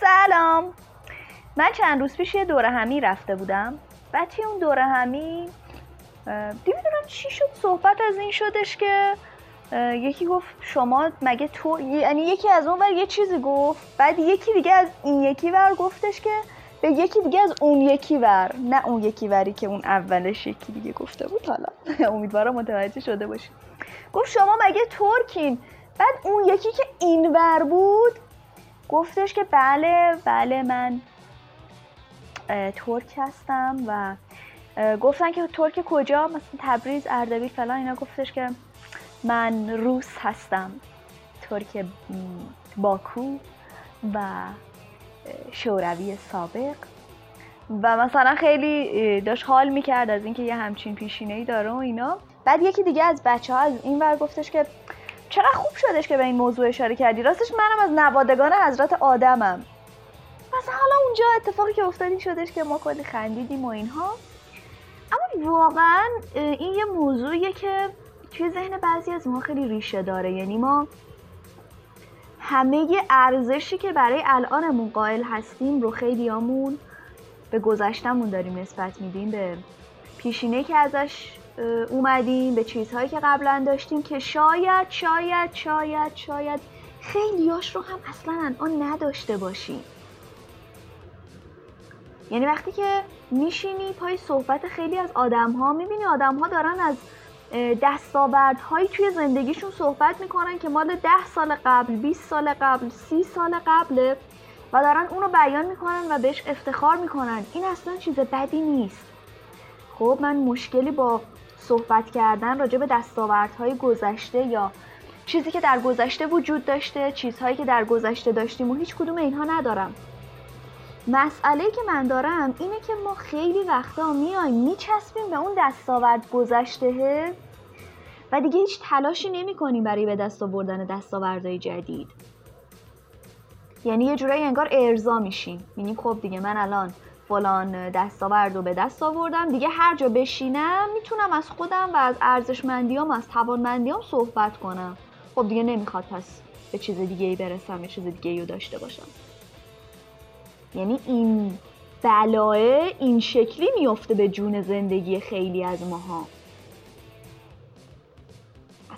سلام. من چند روز پیش یه دوره همی رفته بودم. توی اون دوره همی نمی‌دونم چی شد صحبت از این شدش که یکی گفت شما مگه تو یعنی یکی از اون ور یه چیزی گفت بعد یکی دیگه از این یکی ور گفتش که به یکی دیگه از اون یکی ور نه اون یکی وری که اون اولش یکی دیگه گفته بود حالا امیدوارم متوجه شده باشید گفت شما مگه ترکین؟ بعد اون یکی که این ور بود گفتش که بله بله من ترک هستم و گفتن که ترک کجا؟ مثلا تبریز اردبیل فلان اینا گفتش که من روس هستم ترک باکو و شوروی سابق. و مثلا خیلی داشت حال می‌کرد از اینکه یه همچین پیشینه ای داره و اینا. بعد یکی دیگه از بچه ها از این ور گفتش که چقدر خوب شدش که به این موضوع اشاره کردی. راستش منم از نوادگان حضرت آدمم. مثلا حالا اونجا اتفاقی که افتادی شدش که ما کلی خندیدیم و اینها. اما واقعا این یه موضوعیه که توی ذهن بعضی از ما خیلی ریشه داره. یعنی ما همه ارزشی که برای الانمون قائل هستیم رو خیلیامون به گذشتمون داریم نسبت میدیم به پیشینه که ازش اومدیم به چیزهایی که قبلا داشتیم که شاید شاید شاید شاید خیلیاش رو هم اصلا الان نداشته باشیم. یعنی وقتی که میشینی پای صحبت خیلی از آدم ها می‌بینی آدم ها دارن از دستاوردهایی توی زندگیشون صحبت می‌کنن که مال ده سال قبل 20 سال قبل 30 سال قبله و دارن اونو بیان می‌کنن و بهش افتخار می‌کنن. این اصلا چیز بدی نیست. خب من مشکلی با صحبت کردن راجع به دستاوردهای گذشته یا چیزی که در گذشته وجود داشته چیزهایی که در گذشته داشتیم و هیچ کدوم اینها ندارم. مسئله که من دارم اینه که ما خیلی وقتا میایم میچسبیم به اون دستاورد گذشته و دیگه هیچ تلاشی نمی کنیم برای به دست آوردن دستاوردهای جدید. یعنی یه جورایی انگار ارضا میشیم. یعنی خب دیگه من الان فلان دستاورد رو به دست آوردم. دیگه هر جا بشینم می‌تونم از خودم و از ارزشمندیام از توانمندیام صحبت کنم. خب دیگه نمی‌خواد پس به چیز دیگه ای برسم به چیز دیگه ای رو داشته باشم. یعنی این بلاه این شکلی میفته به جون زندگی خیلی از ماها.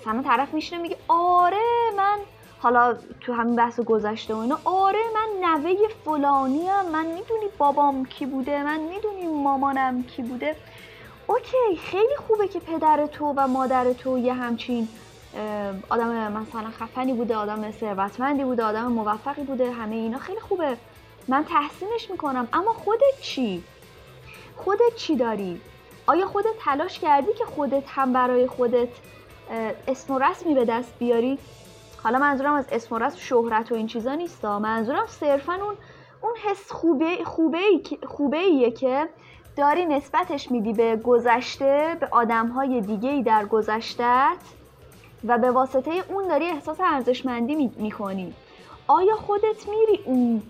اصلا طرف میشنه میگه آره من حالا تو همین بحث گذشته و اینا آره من نوه فلانی هم من می‌دونی بابام کی بوده من می‌دونی مامانم کی بوده اوکی خیلی خوبه که پدر تو و مادر تو یه همچین آدم مثلا خفنی بوده آدم ثروتمندی بوده آدم موفقی بوده همه اینا خیلی خوبه من تحسینش می‌کنم اما خودت چی؟ خودت چی داری؟ آیا خودت تلاش کردی که خودت هم برای خودت اسم و رسمی به دست بیاری؟ حالا منظورم از اسم و شهرت و این چیزا نیستا. منظورم صرفا اون اون حس خوبه خوبه, خوبه ایه که داری نسبتش میدی به گذشته به آدم های دیگه ای در گذشتت و به واسطه اون داری احساس ارزشمندی می‌کنی. آیا خودت میری اون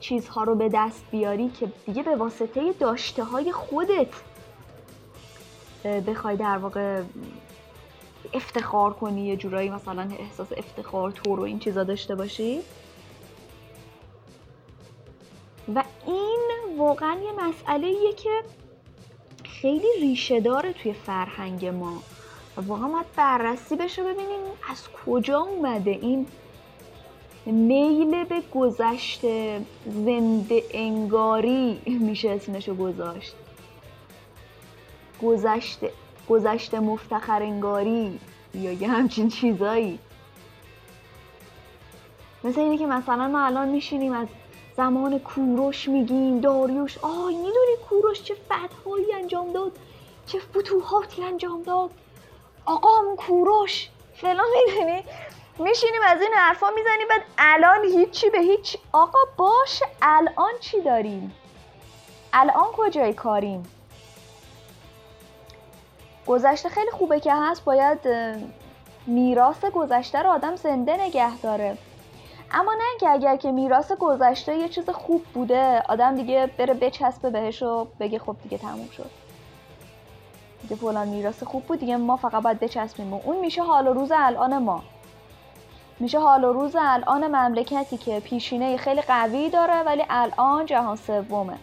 چیزها رو به دست بیاری که دیگه به واسطه داشته های خودت بخوای در واقع افتخار کنی یه جورایی مثلا احساس افتخار تو رو این چیزا داشته باشی. و این واقعا یه مسئله که خیلی ریشه داره توی فرهنگ ما. و واقعا باید بررسی بشه ببینیم از کجا اومده این میل به گذشته زنده انگاری میشه اسمشو گذاشت. گذشته گذشته مفتخر انگاری یا یه همچین چیزایی. مثل اینه که مثلا ما الان میشینیم از زمان کوروش میگیم داریوش آی می‌دونی کوروش چه فتحایی انجام داد؟ چه فتوحاتی انجام داد؟ آقام کوروش فلان می‌دونی؟ میشینیم از این حرفا می‌زنیم بعد الان هیچی به هیچ آقا باش الان چی داریم؟ الان کجای کاریم؟ گذشته خیلی خوبه که هست باید میراث گذشته رو آدم زنده نگه داره. اما نه که اگر که میراث گذشته یه چیز خوب بوده آدم دیگه بره بچسبه بهش و بگه خب دیگه تموم شد. دیگه فلان میراث خوب بود دیگه ما فقط باید بچسبیم. اون میشه حال و روز الان ما. میشه حال و روز الان مملکتی که پیشینه خیلی قوی داره ولی الان جهان سومه.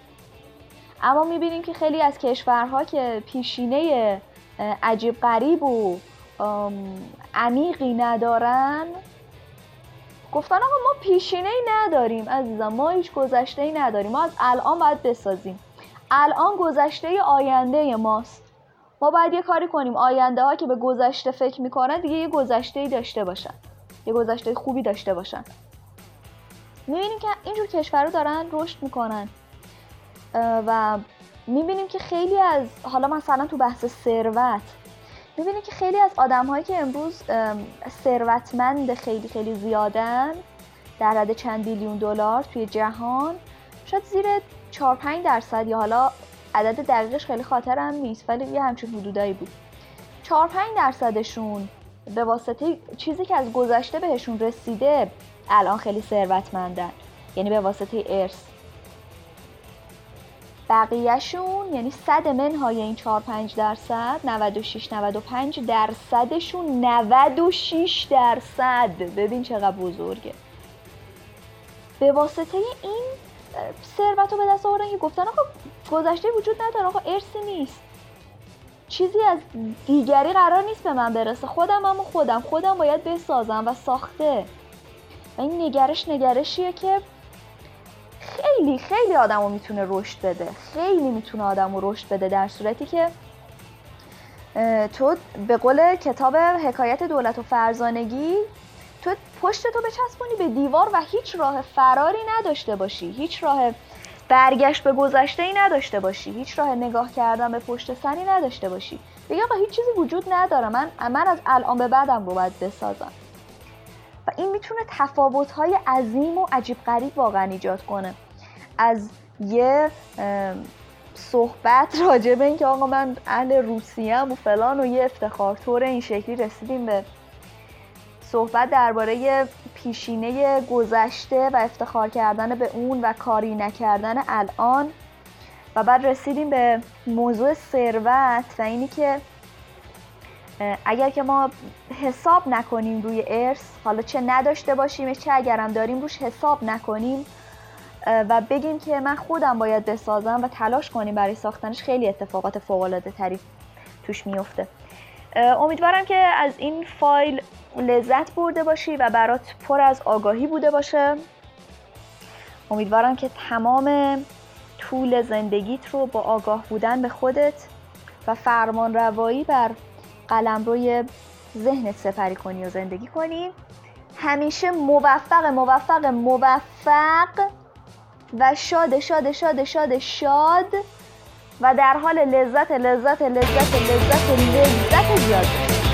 اما می‌بینیم که خیلی از کشورها که پیشینه عجیب غریب و عمیقی ندارن. گفتن آقا ما پیشینه ای نداریم عزیزم ما هیچ گذشته ای نداریم. ما از الان باید بسازیم. الان گذشته آینده ماست. ما باید یه کاری کنیم. آینده ها که به گذشته فکر می‌کنن دیگه یه گذشته ای داشته باشن. یه گذشته خوبی داشته باشن. می‌بینیم که اینجور کشور رو دارن رشد می‌کنن. و می‌بینیم که خیلی از حالا مثلا تو بحث ثروت می‌بینیم که خیلی از آدم هایی که امروز ثروتمند خیلی خیلی زیادن در حد چند بیلیون دلار توی جهان شاید زیر 4 5 درصد یا حالا عدد دقیقش خیلی خاطرم نیست ولی یه همچین حدودایی بود. 4 5 درصدشون به واسطه چیزی که از گذشته بهشون رسیده الان خیلی ثروتمندن. یعنی به واسطه ارث. بقیهشون یعنی صد منهای این 4 5 درصد 96 95 درصدشون 96 درصد. ببین چقدر بزرگه. به واسطه این ثروت رو به دست آوردن که گفتن آقا گذشته وجود نداره آقا ارثی نیست. چیزی از دیگری قرار نیست به من برسه. خودم هم خودم. خودم باید بسازم و ساخته. و این نگرش نگرشیه که خیلی خیلی آدم رو می‌تونه رشد بده. خیلی می‌تونه آدم رو رشد بده در صورتی که تو به قول کتاب حکایت دولت و فرزانگی تو پشت تو بچسبونی به دیوار و هیچ راه فراری نداشته باشی. هیچ راه برگشت به گذشته ای نداشته باشی. هیچ راه نگاه کردن به پشت سری نداشته باشی. بگی آقا هیچ چیزی وجود نداره. من من از الان به بعدم رو باید بسازم. و این می‌تونه تفاوت های عظیم و عجیب غریب واقعا ایجاد کنه. از یه صحبت راجع به اینکه آقا من اهل روسیه و فلان و یه افتخار طور این شکلی رسیدیم به صحبت درباره پیشینه گذشته و افتخار کردن به اون و کاری نکردن الان. و بعد رسیدیم به موضوع ثروت و اینی که اگر که ما حساب نکنیم روی ارث حالا چه نداشته باشیم چه اگرم داریم روش حساب نکنیم و بگیم که من خودم باید بسازم و تلاش کنیم برای ساختنش. خیلی اتفاقات فوق العاده تری توش میفته امیدوارم که از این فایل لذت برده باشی و برات پر از آگاهی بوده باشه. امیدوارم که تمام طول زندگیت رو با آگاه بودن به خودت و فرمان روایی بر قلم روی ذهنت سپری کنی و زندگی کنی. همیشه موفق موفق موفق و شاد شاد شاد شاد شاد و در حال لذت لذت لذت لذت لذت زیاد.